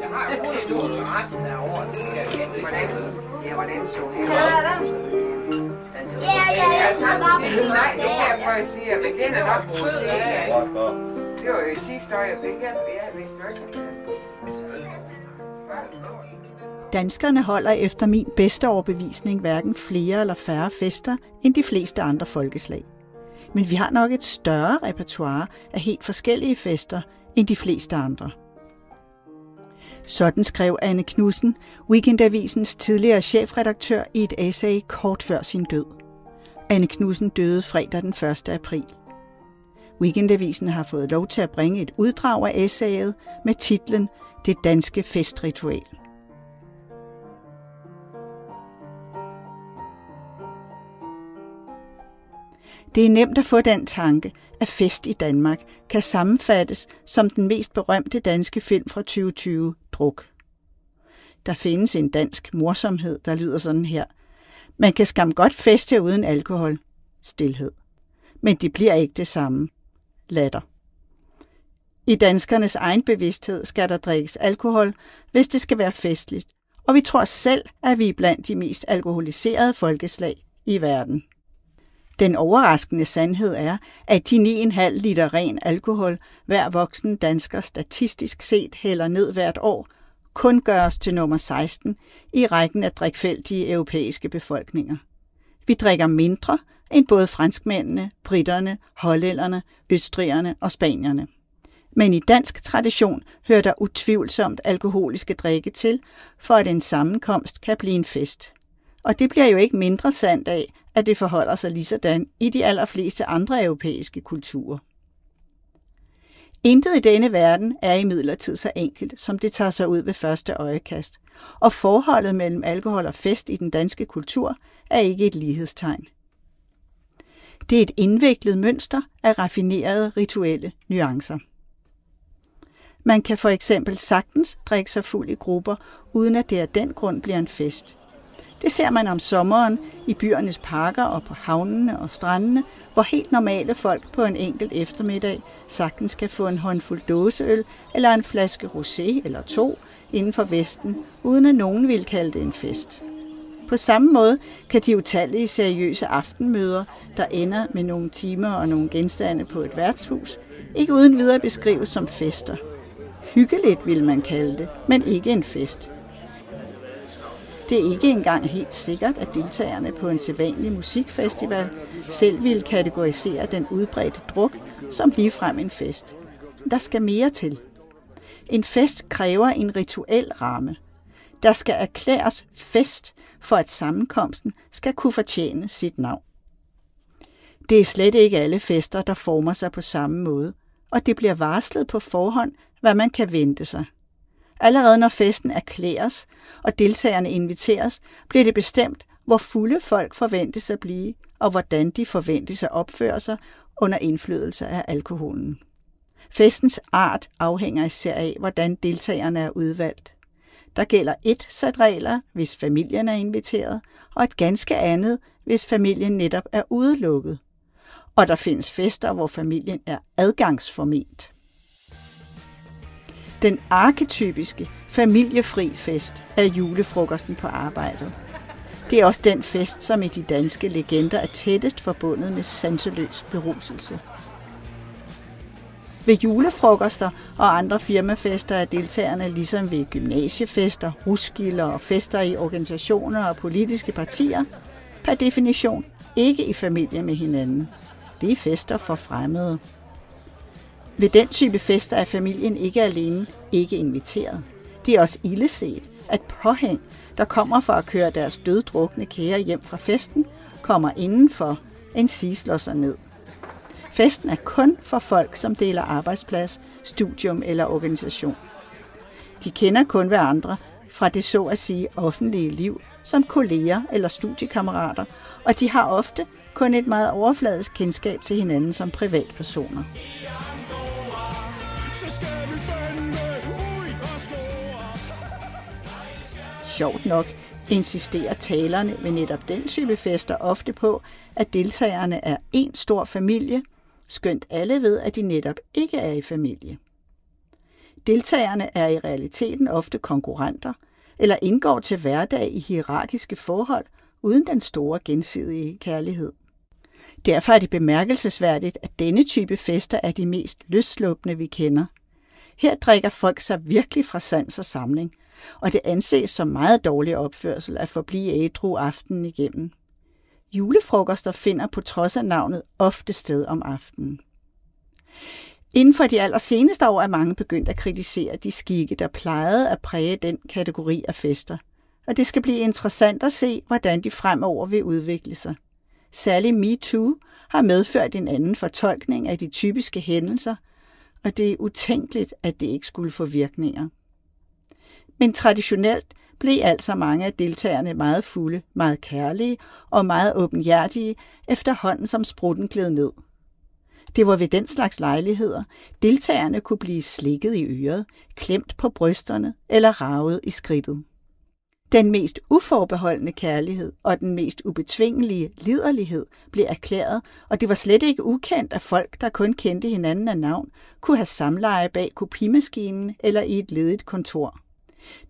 Jeg har jo kun en uge til resten af året. Kan ikke Hvordan, ja, hvordan så det Ja, ud? Ja, ja, ja. det, nej, det er derfor, jeg siger, men den er nok god til. Det var jo sidste øjeblik, jeg, jeg vidste jo ikke. Danskerne holder efter min bedste overbevisning hverken flere eller færre fester end de fleste andre folkeslag. Men vi har nok et større repertoire af helt forskellige fester end de fleste andre. Sådan skrev Anne Knudsen, Weekendavisens tidligere chefredaktør, i et essay kort før sin død. Anne Knudsen døde fredag den 1. april. Weekendavisen har fået lov til at bringe et uddrag af essayet med titlen Det danske festritual. Det er nemt at få den tanke, at fest i Danmark kan sammenfattes som den mest berømte danske film fra 2020, Druk. Der findes en dansk morsomhed, der lyder sådan her. Man kan skam godt feste uden alkohol. Stilhed. Men det bliver ikke det samme. Latter. I danskernes egen bevidsthed skal der drikkes alkohol, hvis det skal være festligt. Og vi tror selv, at vi er blandt de mest alkoholiserede folkeslag i verden. Den overraskende sandhed er, at de 9,5 liter ren alkohol, hver voksen dansker statistisk set hælder ned hvert år, kun gøres til nummer 16 i rækken af drikfældige europæiske befolkninger. Vi drikker mindre end både franskmændene, britterne, hollænderne, østrigerne og spanierne. Men i dansk tradition hører der utvivlsomt alkoholiske drikke til, for at en sammenkomst kan blive en fest. Og det bliver jo ikke mindre sandt af, at det forholder sig lige sådan i de allerfleste andre europæiske kulturer. Intet i denne verden er imidlertid så enkelt, som det tager sig ud ved første øjekast, og forholdet mellem alkohol og fest i den danske kultur er ikke et lighedstegn. Det er et indviklet mønster af raffinerede rituelle nuancer. Man kan for eksempel sagtens drikke sig fuld i grupper, uden at det af den grund bliver en fest – det ser man om sommeren i byernes parker og på havnene og strandene, hvor helt normale folk på en enkelt eftermiddag sagtens kan få en håndfuld dåseøl eller en flaske rosé eller to inden for Vesten, uden at nogen vil kalde det en fest. På samme måde kan de utallige seriøse aftenmøder, der ender med nogle timer og nogle genstande på et værtshus, ikke uden videre beskrives som fester. Hyggeligt vil man kalde det, men ikke en fest. Det er ikke engang helt sikkert, at deltagerne på en sædvanlig musikfestival selv vil kategorisere den udbredte druk som ligefrem en fest. Der skal mere til. En fest kræver en rituel ramme. Der skal erklæres fest, for at sammenkomsten skal kunne fortjene sit navn. Det er slet ikke alle fester, der former sig på samme måde, og det bliver varslet på forhånd, hvad man kan vente sig. Allerede når festen erklæres og deltagerne inviteres, bliver det bestemt, hvor fulde folk forventes at blive, og hvordan de forventes at opføre sig under indflydelse af alkoholen. Festens art afhænger især af, hvordan deltagerne er udvalgt. Der gælder et sæt regler, hvis familien er inviteret, og et ganske andet, hvis familien netop er udelukket. Og der findes fester, hvor familien er adgangsforment. Den arketypiske familiefri fest er julefrokosten på arbejdet. Det er også den fest, som i de danske legender er tættest forbundet med sanseløs beruselse. Ved julefrokoster og andre firmafester er deltagerne ligesom ved gymnasiefester, ruskilder og fester i organisationer og politiske partier per definition ikke i familie med hinanden. Det er fester for fremmede. Ved den type fester er familien ikke alene ikke inviteret. Det er også illeset, at påhæng, der kommer for at køre deres døddrukne kære hjem fra festen, kommer indenfor, en sige slår sig ned. Festen er kun for folk, som deler arbejdsplads, studium eller organisation. De kender kun hverandre fra det så at sige offentlige liv, som kolleger eller studiekammerater, og de har ofte kun et meget overfladisk kendskab til hinanden som privatpersoner. Sjovt nok insisterer talerne ved netop den type fester ofte på, at deltagerne er en stor familie, skønt alle ved, at de netop ikke er i familie. Deltagerne er i realiteten ofte konkurrenter, eller indgår til hverdag i hierarkiske forhold uden den store gensidige kærlighed. Derfor er det bemærkelsesværdigt, at denne type fester er de mest løsslupne, vi kender. Her drikker folk sig virkelig fra sans og samling, og det anses som meget dårlig opførsel at forblive ædru aftenen igennem. Julefrokoster finder på trods af navnet ofte sted om aftenen. Inden for de allerseneste år er mange begyndt at kritisere de skikke, der plejede at præge den kategori af fester. Og det skal blive interessant at se, hvordan de fremover vil udvikle sig. Særlig MeToo har medført en anden fortolkning af de typiske hændelser, og det er utænkeligt, at det ikke skulle få virkninger. Men traditionelt blev altså mange af deltagerne meget fulde, meget kærlige og meget åbenhjertige, efterhånden som sprutten gled ned. Det var ved den slags lejligheder, deltagerne kunne blive slikket i øret, klemt på brysterne eller ravet i skridtet. Den mest uforbeholdende kærlighed og den mest ubetvingelige liderlighed blev erklæret, og det var slet ikke ukendt, at folk, der kun kendte hinanden af navn, kunne have samleje bag kopimaskinen eller i et ledigt kontor.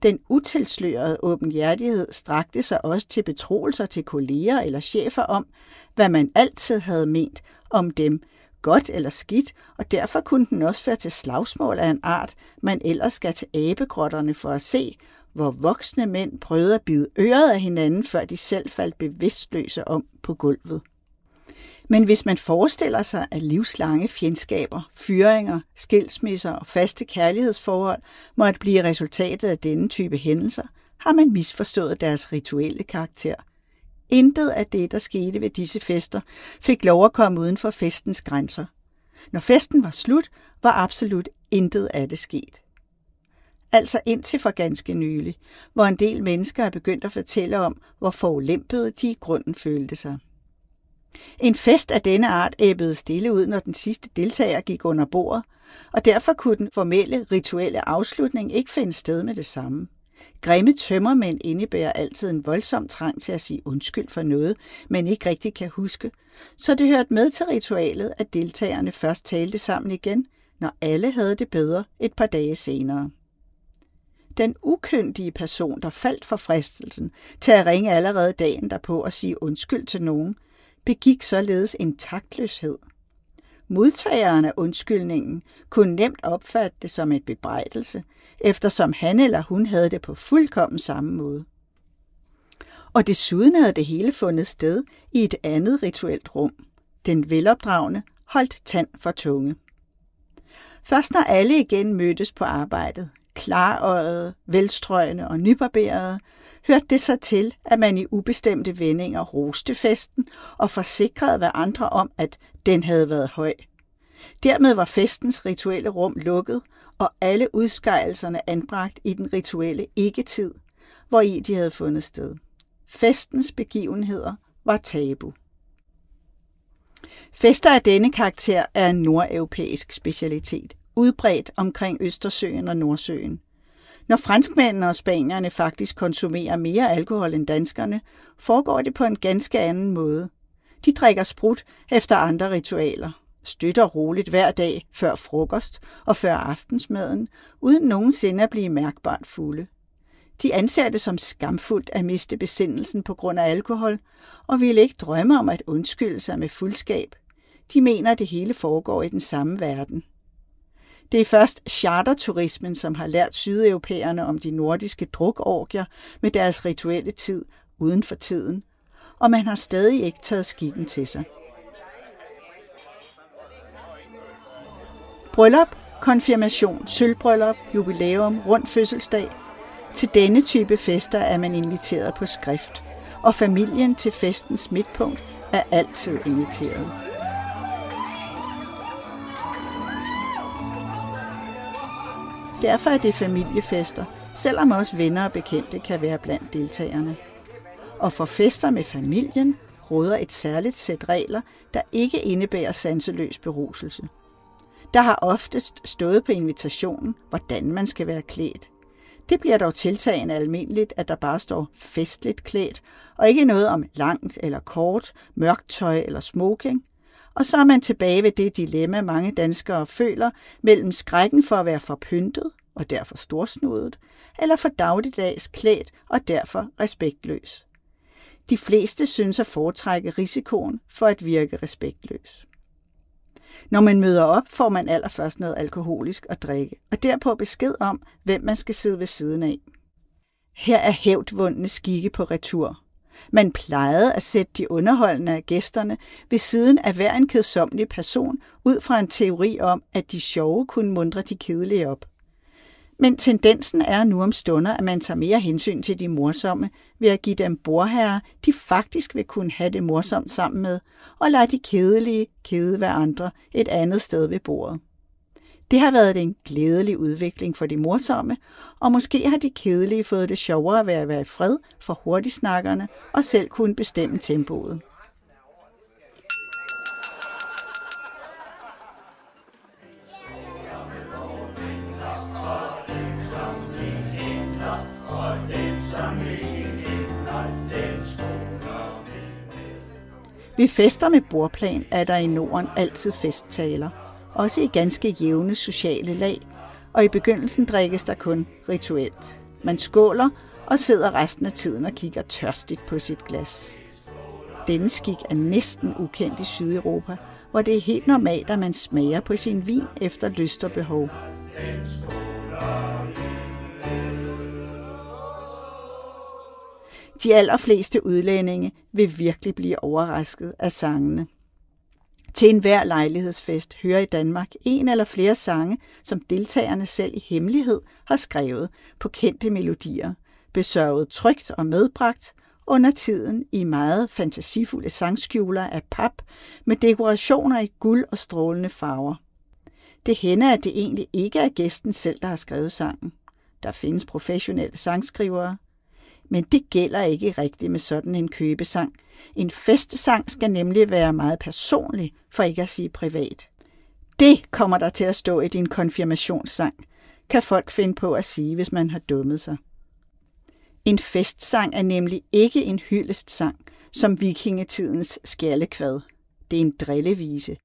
Den utilslørede åbenhjertighed strakte sig også til betroelser til kolleger eller chefer om, hvad man altid havde ment om dem, godt eller skidt, og derfor kunne den også føre til slagsmål af en art, man ellers skal til abegrotterne for at se, hvor voksne mænd prøvede at bide øret af hinanden, før de selv faldt bevidstløse om på gulvet. Men hvis man forestiller sig, at livslange fjendskaber, fyringer, skilsmisser og faste kærlighedsforhold måtte blive resultatet af denne type hændelser, har man misforstået deres rituelle karakter. Intet af det, der skete ved disse fester, fik lov at komme uden for festens grænser. Når festen var slut, var absolut intet af det sket. Altså indtil for ganske nylig, hvor en del mennesker er begyndt at fortælle om, hvor forulempede de i grunden følte sig. En fest af denne art æbbede stille ud, når den sidste deltager gik under bordet, og derfor kunne den formelle rituelle afslutning ikke finde sted med det samme. Grimme tømmermænd indebærer altid en voldsom trang til at sige undskyld for noget, man ikke rigtig kan huske, så det hørte med til ritualet, at deltagerne først talte sammen igen, når alle havde det bedre et par dage senere. Den ukyndige person, der faldt for fristelsen til at ringe allerede dagen derpå og sige undskyld til nogen, begik således en taktløshed. Modtageren af undskyldningen kunne nemt opfatte det som et bebrejdelse, eftersom han eller hun havde det på fuldkommen samme måde. Og desuden havde det hele fundet sted i et andet rituelt rum. Den velopdragende holdt tand for tunge. Først når alle igen mødtes på arbejdet, klarøjet, velstrøgende og nybarberede, hørte det sig til, at man i ubestemte vendinger roste festen og forsikrede hver andre om, at den havde været høj. Dermed var festens rituelle rum lukket, og alle udskejelserne anbragt i den rituelle ikke-tid, hvor i de havde fundet sted. Festens begivenheder var tabu. Fester af denne karakter er en nordeuropæisk specialitet, udbredt omkring Østersøen og Nordsøen. Når franskmændene og spanierne faktisk konsumerer mere alkohol end danskerne, foregår det på en ganske anden måde. De drikker sprut efter andre ritualer, støtter roligt hver dag før frokost og før aftensmaden, uden nogensinde at blive mærkbart fulde. De anser det som skamfuldt at miste besindelsen på grund af alkohol, og ville ikke drømme om at undskylde sig med fuldskab. De mener, at det hele foregår i den samme verden. Det er først charterturismen, som har lært sydeuropæerne om de nordiske drukorgier med deres rituelle tid uden for tiden, og man har stadig ikke taget skikken til sig. Bryllup, konfirmation, sølvbryllup, jubilæum, rund fødselsdag. Til denne type fester er man inviteret på skrift, og familien til festens midtpunkt er altid inviteret. Derfor er det familiefester, selvom også venner og bekendte kan være blandt deltagerne. Og for fester med familien råder et særligt sæt regler, der ikke indebærer sanseløs beruselse. Der har oftest stået på invitationen, hvordan man skal være klædt. Det bliver dog tiltagende almindeligt, at der bare står festligt klædt, og ikke noget om langt eller kort, mørkt tøj eller smoking. Og så er man tilbage ved det dilemma, mange danskere føler mellem skrækken for at være for pyntet og derfor storsnudet, eller for dagligdags klædt og derfor respektløs. De fleste synes at foretrække risikoen for at virke respektløs. Når man møder op, får man allerførst noget alkoholisk at drikke, og derpå besked om, hvem man skal sidde ved siden af. Her er hævdvundne skikke på retur. Man plejede at sætte de underholdende af gæsterne ved siden af hver en kedsommelig person ud fra en teori om, at de sjove kunne mundre de kedelige op. Men tendensen er nu om stunder, at man tager mere hensyn til de morsomme ved at give dem borherrer, de faktisk vil kunne have det morsomt sammen med, og lade de kedelige kede hver andre et andet sted ved bordet. Det har været en glædelig udvikling for de morsomme, og måske har de kedelige fået det sjovere ved at være i fred for hurtigsnakkerne og selv kunne bestemme tempoet. Ved fester med bordplan er der i Norden altid festtaler, også i ganske jævne sociale lag, og i begyndelsen drikkes der kun rituelt. Man skåler og sidder resten af tiden og kigger tørstigt på sit glas. Denne skik er næsten ukendt i Sydeuropa, hvor det er helt normalt, at man smager på sin vin efter lyst og behov. De allerfleste udlændinge vil virkelig blive overrasket af sangene. Til enhver lejlighedsfest hører i Danmark en eller flere sange, som deltagerne selv i hemmelighed har skrevet på kendte melodier, besørget trygt og medbragt under tiden i meget fantasifulde sangskjuler af pap med dekorationer i guld og strålende farver. Det hænder, at det egentlig ikke er gæsten selv, der har skrevet sangen. Der findes professionelle sangskrivere, men det gælder ikke rigtigt med sådan en købesang. En festsang skal nemlig være meget personlig, for ikke at sige privat. Det kommer der til at stå i din konfirmationssang, kan folk finde på at sige, hvis man har dummet sig. En festsang er nemlig ikke en hyldestsang, som vikingetidens skjallekvad. Det er en drillevise.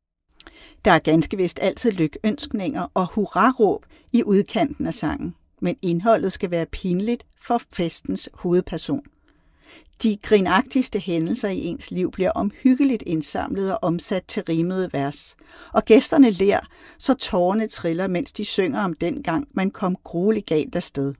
Der er ganske vist altid lykønskninger og hurraråb i udkanten af sangen men indholdet skal være pinligt for festens hovedperson. De grinagtigste hændelser i ens liv bliver omhyggeligt indsamlet og omsat til rimede vers, og gæsterne lærer, så tårerne triller, mens de synger om den gang, man kom grueligt galt afsted.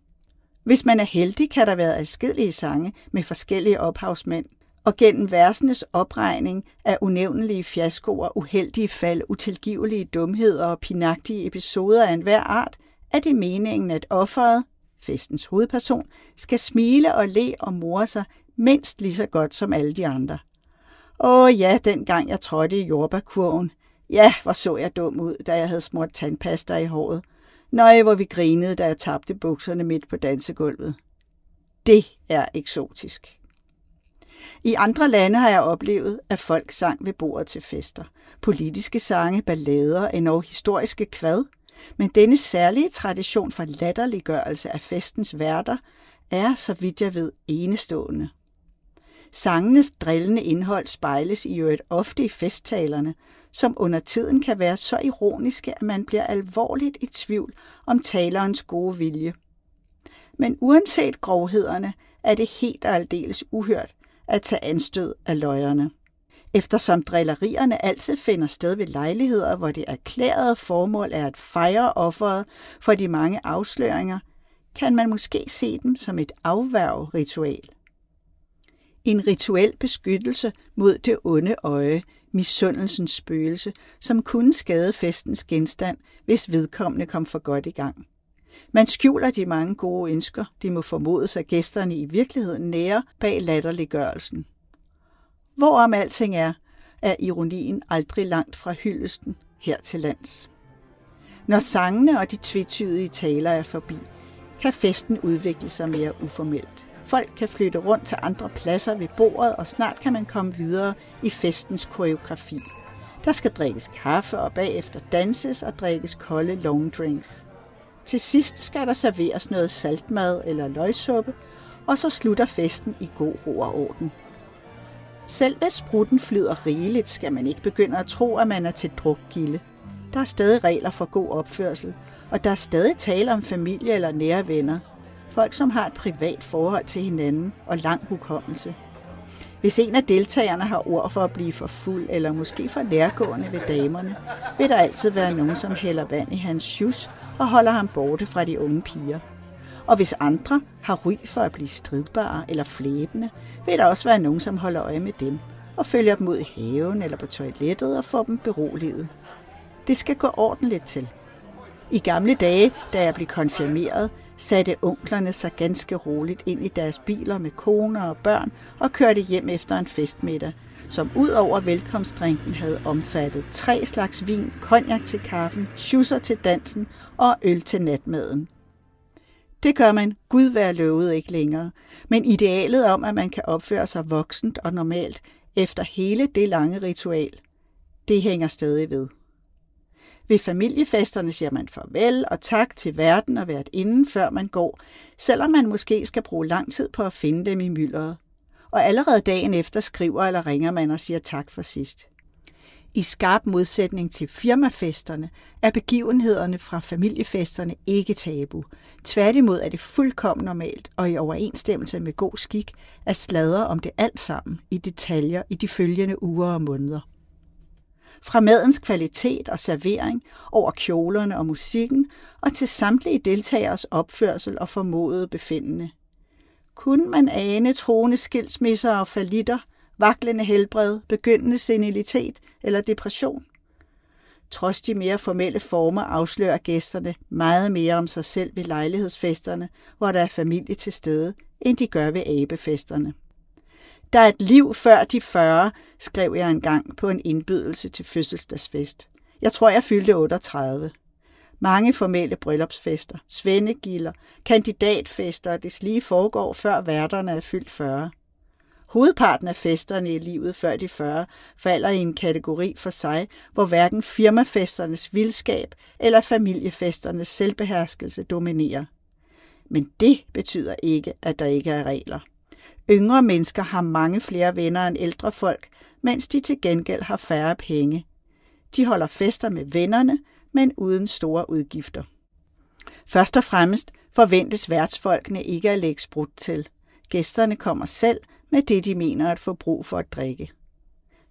Hvis man er heldig, kan der være adskillige sange med forskellige ophavsmænd, og gennem versenes opregning af unævnelige fiaskoer, uheldige fald, utilgivelige dumheder og pinagtige episoder af enhver art, er det meningen, at offeret, festens hovedperson, skal smile og le og more sig mindst lige så godt som alle de andre. Åh ja, dengang jeg trådte i jordbærkurven. Ja, hvor så jeg dum ud, da jeg havde smurt tandpasta i håret. Nøje, hvor vi grinede, da jeg tabte bukserne midt på dansegulvet. Det er eksotisk. I andre lande har jeg oplevet, at folk sang ved bordet til fester. Politiske sange, ballader, endnu historiske kvad – men denne særlige tradition for latterliggørelse af festens værter er, så vidt jeg ved, enestående. Sangenes drillende indhold spejles i øvrigt ofte i festtalerne, som under tiden kan være så ironiske, at man bliver alvorligt i tvivl om talerens gode vilje. Men uanset grovhederne er det helt og aldeles uhørt at tage anstød af løjerne eftersom drillerierne altid finder sted ved lejligheder, hvor det erklærede formål er at fejre offeret for de mange afsløringer, kan man måske se dem som et afværgeritual. En rituel beskyttelse mod det onde øje, misundelsens spøgelse, som kunne skade festens genstand, hvis vedkommende kom for godt i gang. Man skjuler de mange gode ønsker, de må formodes at gæsterne i virkeligheden nærer bag latterliggørelsen. Hvorom alting er, er ironien aldrig langt fra hyldesten her til lands. Når sangene og de tvetydige taler er forbi, kan festen udvikle sig mere uformelt. Folk kan flytte rundt til andre pladser ved bordet, og snart kan man komme videre i festens koreografi. Der skal drikkes kaffe, og bagefter danses og drikkes kolde long drinks. Til sidst skal der serveres noget saltmad eller løgsuppe, og så slutter festen i god ro og orden. Selv hvis sprutten flyder rigeligt, skal man ikke begynde at tro, at man er til drukgilde. Der er stadig regler for god opførsel, og der er stadig tale om familie eller nære venner. Folk, som har et privat forhold til hinanden og lang hukommelse. Hvis en af deltagerne har ord for at blive for fuld eller måske for nærgående ved damerne, vil der altid være nogen, som hælder vand i hans shoes og holder ham borte fra de unge piger. Og hvis andre har ry for at blive stridbare eller flæbende, vil der også være nogen, som holder øje med dem og følger dem ud i haven eller på toilettet og får dem beroliget. Det skal gå ordentligt til. I gamle dage, da jeg blev konfirmeret, satte onklerne sig ganske roligt ind i deres biler med koner og børn og kørte hjem efter en festmiddag, som ud over velkomstdrinken havde omfattet tre slags vin, konjak til kaffen, schusser til dansen og øl til natmaden. Det gør man, Gud være lovet ikke længere, men idealet om, at man kan opføre sig voksent og normalt efter hele det lange ritual, det hænger stadig ved. Ved familiefesterne siger man farvel og tak til verden og været inden, før man går, selvom man måske skal bruge lang tid på at finde dem i myldret. Og allerede dagen efter skriver eller ringer man og siger tak for sidst. I skarp modsætning til firmafesterne er begivenhederne fra familiefesterne ikke tabu. Tværtimod er det fuldkommen normalt og i overensstemmelse med god skik at sladre om det alt sammen i detaljer i de følgende uger og måneder. Fra madens kvalitet og servering over kjolerne og musikken og til samtlige deltagers opførsel og formodede befindende. Kunne man ane troende skilsmisser og falitter – vaklende helbred, begyndende senilitet eller depression. Trods de mere formelle former afslører gæsterne meget mere om sig selv ved lejlighedsfesterne, hvor der er familie til stede, end de gør ved abefesterne. Der er et liv før de 40, skrev jeg engang på en indbydelse til fødselsdagsfest. Jeg tror, jeg fyldte 38. Mange formelle bryllupsfester, svendegilder, kandidatfester og det lige foregår, før værterne er fyldt 40. Hovedparten af festerne i livet før de 40 falder i en kategori for sig, hvor hverken firmafesternes vildskab eller familiefesternes selvbeherskelse dominerer. Men det betyder ikke, at der ikke er regler. Yngre mennesker har mange flere venner end ældre folk, mens de til gengæld har færre penge. De holder fester med vennerne, men uden store udgifter. Først og fremmest forventes værtsfolkene ikke at lægge sprut til. Gæsterne kommer selv med det, de mener at få brug for at drikke.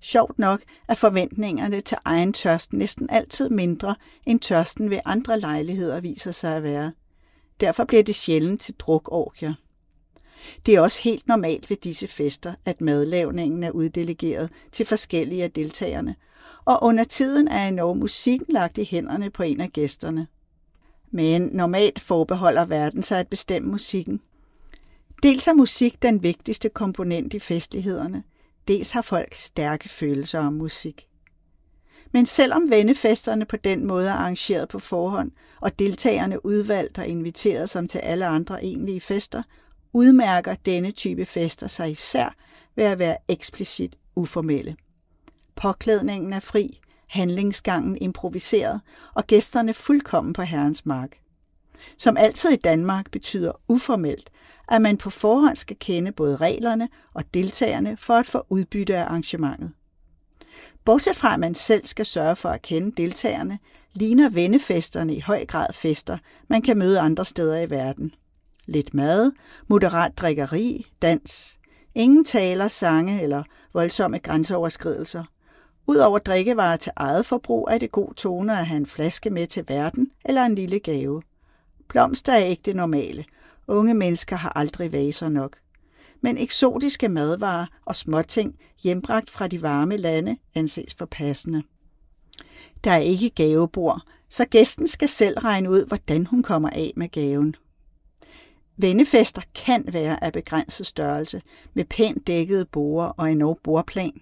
Sjovt nok er forventningerne til egen tørst næsten altid mindre, end tørsten ved andre lejligheder viser sig at være. Derfor bliver det sjældent til drukorgier. Det er også helt normalt ved disse fester, at madlavningen er uddelegeret til forskellige af deltagerne, og under tiden er endnu musikken lagt i hænderne på en af gæsterne. Men normalt forbeholder verden sig at bestemme musikken. Dels er musik den vigtigste komponent i festlighederne, dels har folk stærke følelser om musik. Men selvom vennefesterne på den måde er arrangeret på forhånd, og deltagerne udvalgt og inviteret som til alle andre egentlige fester, udmærker denne type fester sig især ved at være eksplicit uformelle. Påklædningen er fri, handlingsgangen improviseret, og gæsterne fuldkommen på herrens mark. Som altid i Danmark betyder uformelt, at man på forhånd skal kende både reglerne og deltagerne for at få udbytte af arrangementet. Bortset fra, at man selv skal sørge for at kende deltagerne, ligner vennefesterne i høj grad fester, man kan møde andre steder i verden. Lidt mad, moderat drikkeri, dans. Ingen taler, sange eller voldsomme grænseoverskridelser. Udover drikkevarer til eget forbrug er det god tone at have en flaske med til verden eller en lille gave. Blomster er ikke det normale, Unge mennesker har aldrig vaser nok. Men eksotiske madvarer og småting hjembragt fra de varme lande anses for passende. Der er ikke gavebord, så gæsten skal selv regne ud, hvordan hun kommer af med gaven. Vennefester kan være af begrænset størrelse, med pænt dækkede borer og en bordplan.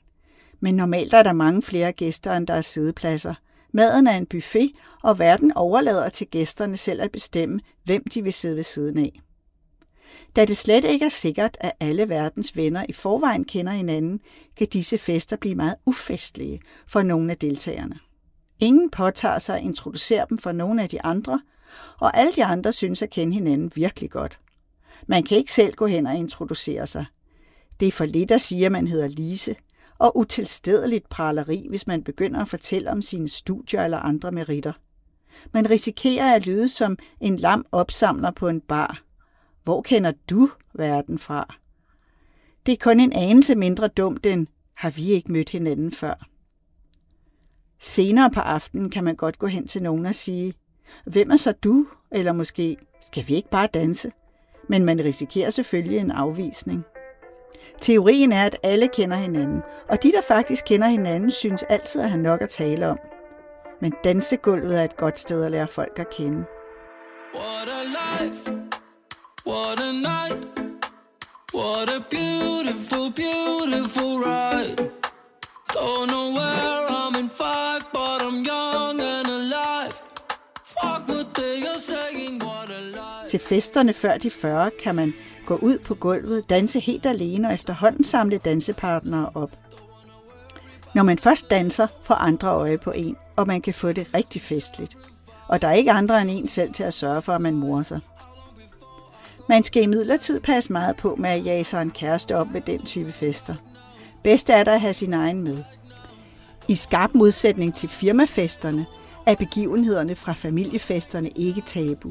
Men normalt er der mange flere gæster, end der er sidepladser. Maden er en buffet, og verden overlader til gæsterne selv at bestemme, hvem de vil sidde ved siden af. Da det slet ikke er sikkert, at alle verdens venner i forvejen kender hinanden, kan disse fester blive meget ufestlige for nogle af deltagerne. Ingen påtager sig at introducere dem for nogle af de andre, og alle de andre synes at kende hinanden virkelig godt. Man kan ikke selv gå hen og introducere sig. Det er for lidt at sige, at man hedder Lise, og utilstedeligt praleri, hvis man begynder at fortælle om sine studier eller andre meritter. Man risikerer at lyde som en lam opsamler på en bar. Hvor kender du verden fra? Det er kun en anelse mindre dumt end, har vi ikke mødt hinanden før? Senere på aftenen kan man godt gå hen til nogen og sige, hvem er så du? Eller måske, skal vi ikke bare danse? Men man risikerer selvfølgelig en afvisning. Teorien er, at alle kender hinanden, og de, der faktisk kender hinanden, synes altid at have nok at tale om. Men dansegulvet er et godt sted at lære folk at kende. What a life, what a night, what a beautiful, beautiful ride. Don't know where I'm in five, but I'm young and alive. Fuck what they are saying, what a life. Til festerne før de 40 kan man gå ud på gulvet, danse helt alene og efterhånden samle dansepartnere op. Når man først danser, får andre øje på en, og man kan få det rigtig festligt. Og der er ikke andre end en selv til at sørge for, at man morer sig. Man skal i passe meget på med at jage sig en kæreste op ved den type fester. Bedst er der at have sin egen med. I skarp modsætning til firmafesterne er begivenhederne fra familiefesterne ikke tabu.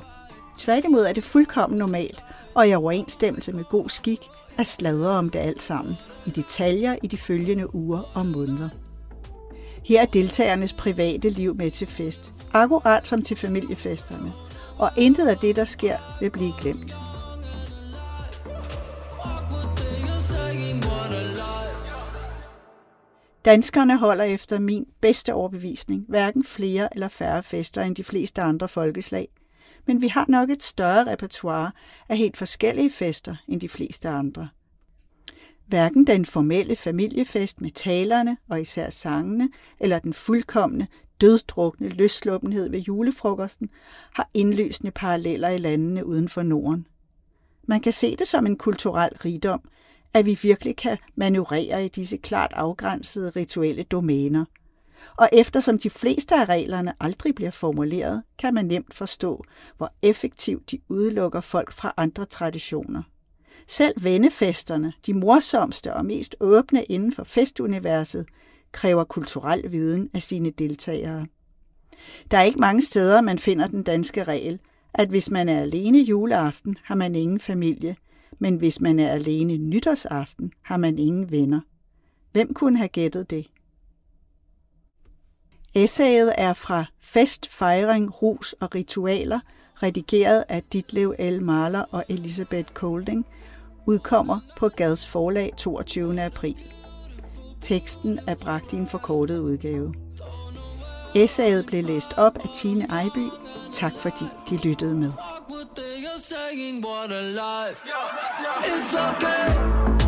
Tværtimod er det fuldkommen normalt og i overensstemmelse med god skik at sladre om det alt sammen i detaljer i de følgende uger og måneder. Her er deltagernes private liv med til fest, akkurat som til familiefesterne, og intet af det, der sker, vil blive glemt. Danskerne holder efter min bedste overbevisning hverken flere eller færre fester end de fleste andre folkeslag, men vi har nok et større repertoire af helt forskellige fester end de fleste andre. Hverken den formelle familiefest med talerne og især sangene, eller den fuldkommende, døddrukne løssluppenhed ved julefrokosten, har indlysende paralleller i landene uden for Norden. Man kan se det som en kulturel rigdom, at vi virkelig kan manøvrere i disse klart afgrænsede rituelle domæner. Og eftersom de fleste af reglerne aldrig bliver formuleret, kan man nemt forstå, hvor effektivt de udelukker folk fra andre traditioner. Selv vennefesterne, de morsomste og mest åbne inden for festuniverset, kræver kulturel viden af sine deltagere. Der er ikke mange steder, man finder den danske regel, at hvis man er alene juleaften, har man ingen familie, men hvis man er alene nytårsaften, har man ingen venner. Hvem kunne have gættet det? Essayet er fra Fest, Fejring, Rus og Ritualer, redigeret af Ditlev L. Mahler og Elisabeth Colding, udkommer på Gads forlag 22. april. Teksten er bragt i en forkortet udgave. Essayet blev læst op af Tine Ejby. Tak fordi de lyttede med. saying what a life. It's okay.